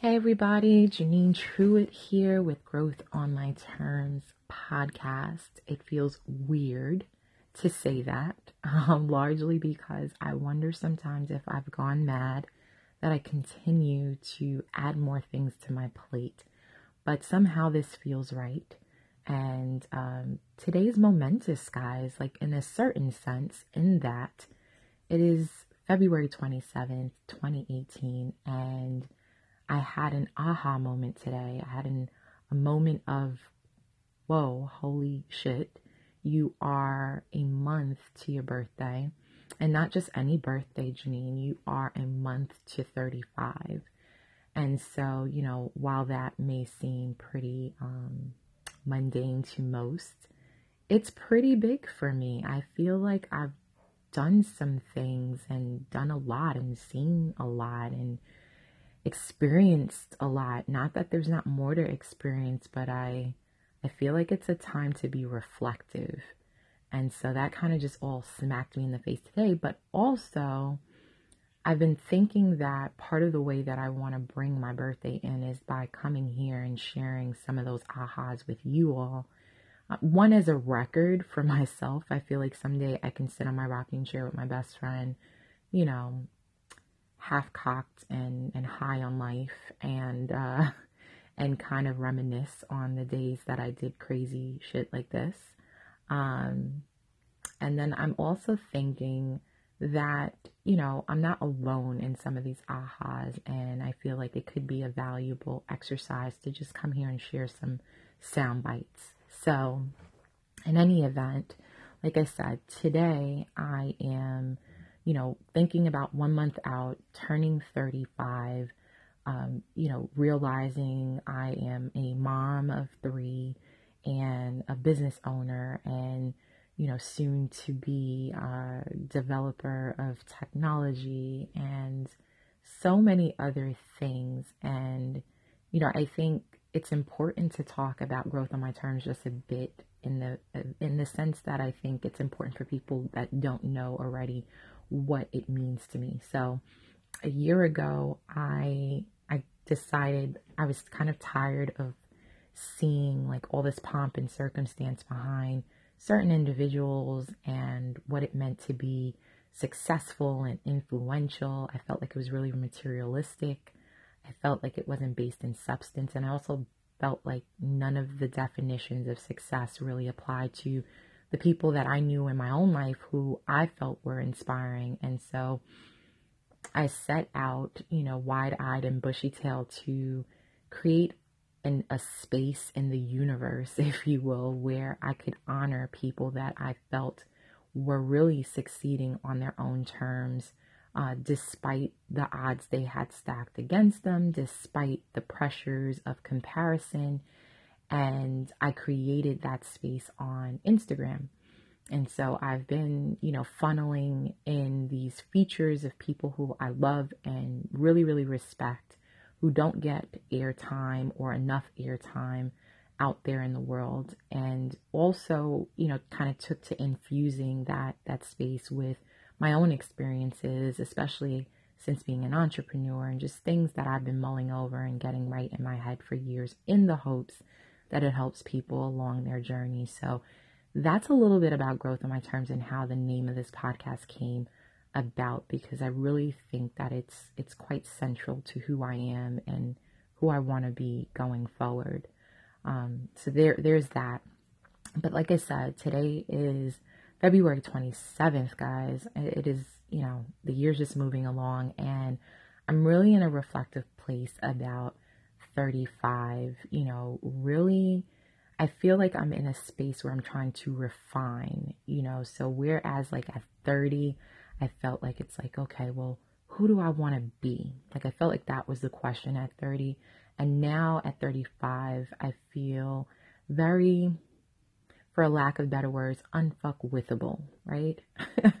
Hey everybody, Janine Truitt here with Growth on My Terms podcast. It feels weird to say that, um, largely because I wonder sometimes if I've gone mad that I continue to add more things to my plate. But somehow this feels right. And um, today's momentous, guys, like in a certain sense, in that it is February 27th, 2018, and I had an aha moment today. I had an, a moment of, whoa, holy shit. You are a month to your birthday. And not just any birthday, Janine, you are a month to 35. And so, you know, while that may seem pretty um, mundane to most, it's pretty big for me. I feel like I've done some things and done a lot and seen a lot and experienced a lot. Not that there's not more to experience, but I I feel like it's a time to be reflective. And so that kind of just all smacked me in the face today, but also I've been thinking that part of the way that I want to bring my birthday in is by coming here and sharing some of those ahas with you all. Uh, one as a record for myself. I feel like someday I can sit on my rocking chair with my best friend, you know, half cocked and, and high on life and uh, and kind of reminisce on the days that I did crazy shit like this. Um, and then I'm also thinking that, you know, I'm not alone in some of these ahas, and I feel like it could be a valuable exercise to just come here and share some sound bites. So, in any event, like I said, today I am you know, thinking about one month out, turning 35, um, you know, realizing I am a mom of three and a business owner and, you know, soon to be a developer of technology and so many other things. And, you know, I think it's important to talk about growth on my terms just a bit in the in the sense that I think it's important for people that don't know already what it means to me. So a year ago, I I decided I was kind of tired of seeing like all this pomp and circumstance behind certain individuals and what it meant to be successful and influential. I felt like it was really materialistic. I felt like it wasn't based in substance. And I also felt like none of the definitions of success really applied to the people that I knew in my own life who I felt were inspiring. And so I set out, you know, wide eyed and bushy tailed to create an, a space in the universe, if you will, where I could honor people that I felt were really succeeding on their own terms. Uh, despite the odds they had stacked against them, despite the pressures of comparison, and I created that space on Instagram. And so I've been, you know, funneling in these features of people who I love and really, really respect who don't get airtime or enough airtime out there in the world. And also, you know, kind of took to infusing that that space with my own experiences, especially since being an entrepreneur and just things that I've been mulling over and getting right in my head for years in the hopes that it helps people along their journey. So that's a little bit about growth on my terms and how the name of this podcast came about because I really think that it's it's quite central to who I am and who I want to be going forward. Um, so there there's that. But like I said, today is February 27th, guys. It is, you know, the year's just moving along and I'm really in a reflective place about 35, you know, really, I feel like I'm in a space where I'm trying to refine, you know. So, whereas like at 30, I felt like it's like, okay, well, who do I want to be? Like, I felt like that was the question at 30. And now at 35, I feel very, for lack of better words, unfuckwithable, right?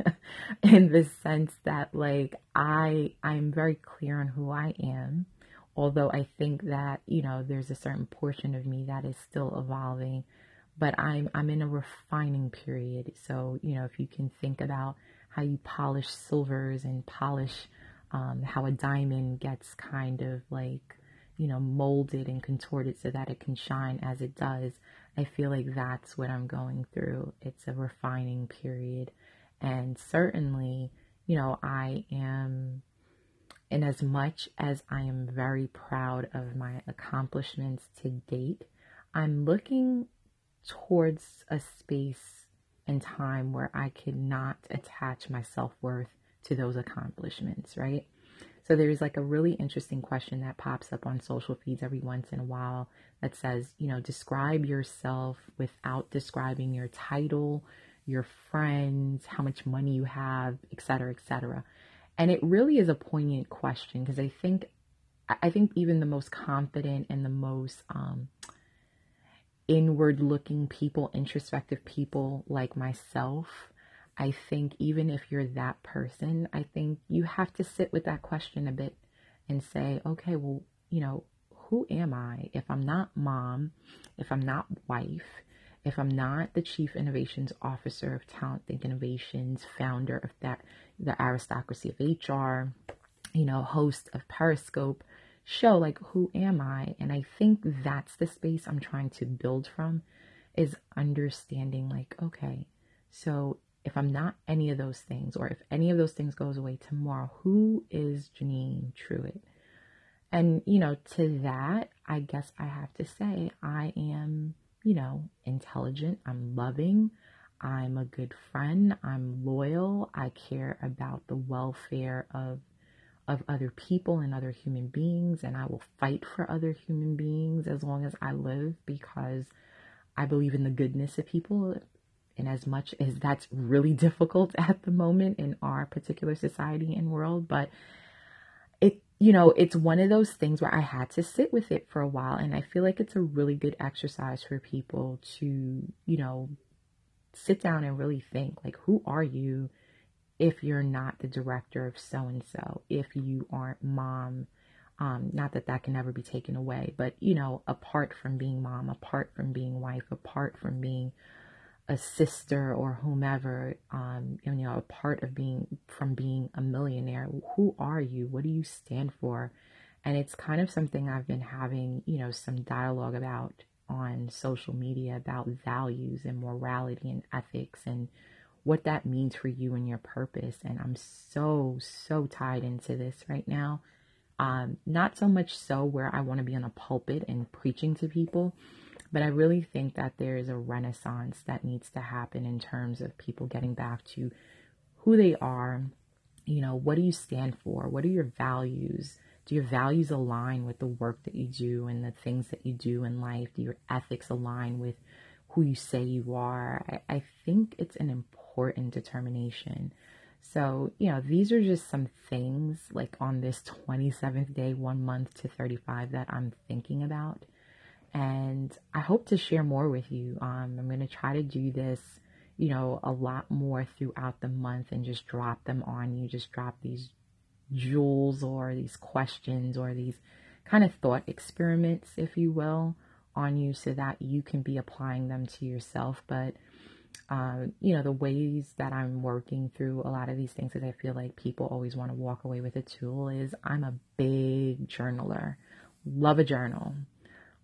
in the sense that like I I'm very clear on who I am although I think that, you know, there's a certain portion of me that is still evolving, but I'm I'm in a refining period. So, you know, if you can think about how you polish silvers and polish um, how a diamond gets kind of like, you know, molded and contorted so that it can shine as it does. I feel like that's what I'm going through. It's a refining period. And certainly, you know, I am, in as much as I am very proud of my accomplishments to date, I'm looking towards a space and time where I cannot attach my self worth to those accomplishments, right? So there's like a really interesting question that pops up on social feeds every once in a while that says, you know, describe yourself without describing your title, your friends, how much money you have, et cetera, et cetera. And it really is a poignant question because I think, I think even the most confident and the most um, inward looking people, introspective people like myself, I think even if you're that person, I think you have to sit with that question a bit and say, okay, well, you know, who am I? If I'm not mom, if I'm not wife, if I'm not the chief innovations officer of Talent Think Innovations, founder of that the aristocracy of HR, you know, host of Periscope show, like who am I? And I think that's the space I'm trying to build from is understanding like, okay, so if I'm not any of those things, or if any of those things goes away tomorrow, who is Janine Truitt? And, you know, to that, I guess I have to say I am, you know, intelligent, I'm loving, I'm a good friend, I'm loyal, I care about the welfare of of other people and other human beings and I will fight for other human beings as long as I live because I believe in the goodness of people. And as much as that's really difficult at the moment in our particular society and world, but you know, it's one of those things where I had to sit with it for a while. And I feel like it's a really good exercise for people to, you know, sit down and really think like, who are you if you're not the director of so and so, if you aren't mom? Um, not that that can never be taken away, but you know, apart from being mom, apart from being wife, apart from being a sister or whomever, um, you know, a part of being from being a millionaire. Who are you? What do you stand for? And it's kind of something I've been having, you know, some dialogue about on social media about values and morality and ethics and what that means for you and your purpose. And I'm so, so tied into this right now. Um, not so much so where I want to be on a pulpit and preaching to people, but I really think that there is a renaissance that needs to happen in terms of people getting back to who they are. You know, what do you stand for? What are your values? Do your values align with the work that you do and the things that you do in life? Do your ethics align with who you say you are? I, I think it's an important determination. So, you know, these are just some things like on this 27th day, one month to 35 that I'm thinking about and I hope to share more with you. Um, I'm going to try to do this, you know, a lot more throughout the month and just drop them on you, just drop these jewels or these questions or these kind of thought experiments, if you will, on you so that you can be applying them to yourself. But, uh, you know, the ways that I'm working through a lot of these things, because I feel like people always want to walk away with a tool, is I'm a big journaler, love a journal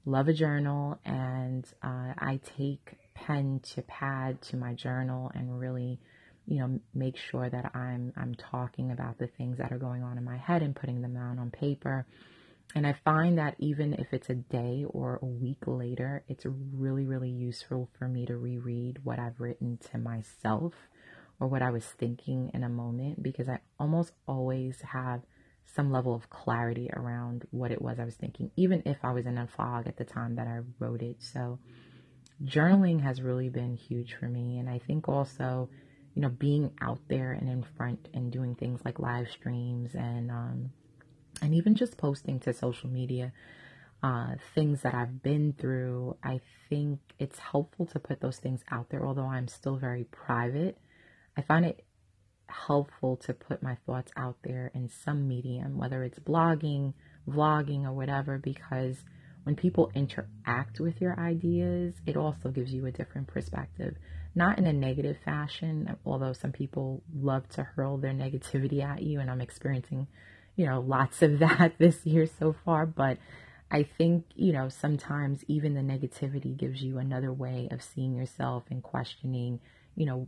love a journal and uh, I take pen to pad to my journal and really you know make sure that I'm I'm talking about the things that are going on in my head and putting them down on paper. And I find that even if it's a day or a week later it's really really useful for me to reread what I've written to myself or what I was thinking in a moment because I almost always have some level of clarity around what it was I was thinking, even if I was in a fog at the time that I wrote it. So, journaling has really been huge for me. And I think also, you know, being out there and in front and doing things like live streams and, um, and even just posting to social media uh, things that I've been through, I think it's helpful to put those things out there, although I'm still very private. I find it helpful to put my thoughts out there in some medium, whether it's blogging, vlogging, or whatever, because when people interact with your ideas, it also gives you a different perspective. Not in a negative fashion, although some people love to hurl their negativity at you, and I'm experiencing, you know, lots of that this year so far, but I think, you know, sometimes even the negativity gives you another way of seeing yourself and questioning, you know,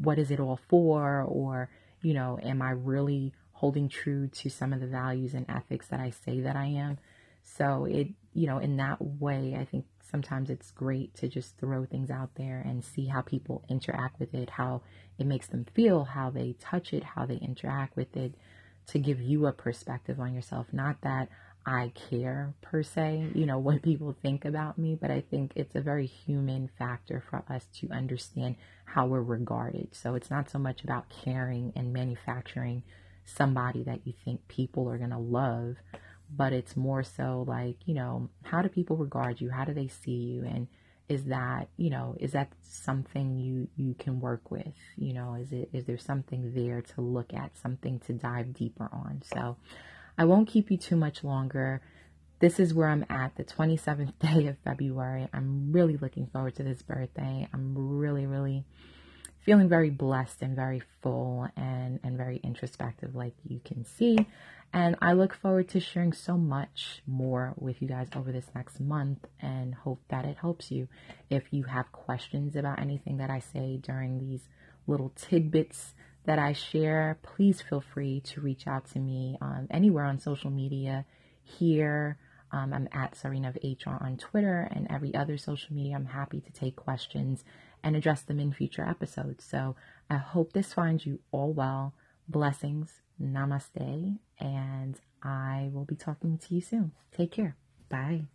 what is it all for? Or, you know, am I really holding true to some of the values and ethics that I say that I am? So it, you know, in that way, I think sometimes it's great to just throw things out there and see how people interact with it, how it makes them feel, how they touch it, how they interact with it, to give you a perspective on yourself. Not that I care per se, you know, what people think about me, but I think it's a very human factor for us to understand how we're regarded. So it's not so much about caring and manufacturing somebody that you think people are going to love, but it's more so like, you know, how do people regard you? How do they see you? And is that, you know, is that something you you can work with? You know, is it is there something there to look at, something to dive deeper on? So I won't keep you too much longer. This is where I'm at, the 27th day of February. I'm really looking forward to this birthday. I'm really, really feeling very blessed and very full and, and very introspective, like you can see. And I look forward to sharing so much more with you guys over this next month and hope that it helps you. If you have questions about anything that I say during these little tidbits that I share, please feel free to reach out to me um, anywhere on social media. Here, um, I'm at Czarina of HR on Twitter and every other social media. I'm happy to take questions and address them in future episodes. So I hope this finds you all well. Blessings. Namaste. And I will be talking to you soon. Take care. Bye.